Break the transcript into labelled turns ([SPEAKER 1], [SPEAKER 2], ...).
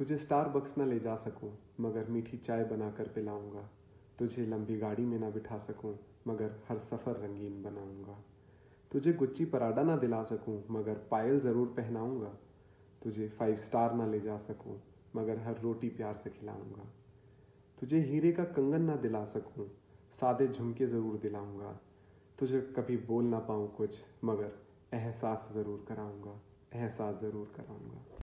[SPEAKER 1] तुझे स्टारबक्स ना ले जा सकूँ, मगर मीठी चाय बनाकर पिलाऊँगा। तुझे लंबी गाड़ी में ना बिठा सकूँ, मगर हर सफ़र रंगीन बनाऊँगा। तुझे गुच्ची पराडा ना दिला सकूँ, मगर पायल ज़रूर पहनाऊँगा। तुझे फाइव स्टार ना ले जा सकूँ, मगर हर रोटी प्यार से खिलाऊँगा। तुझे हीरे का कंगन ना दिला सकूँ, सादे झुमके ज़रूर दिलाऊँगा। तुझे कभी बोल ना पाऊँ कुछ, मगर एहसास ज़रूर कराऊँगा, एहसास ज़रूर कराऊँगा।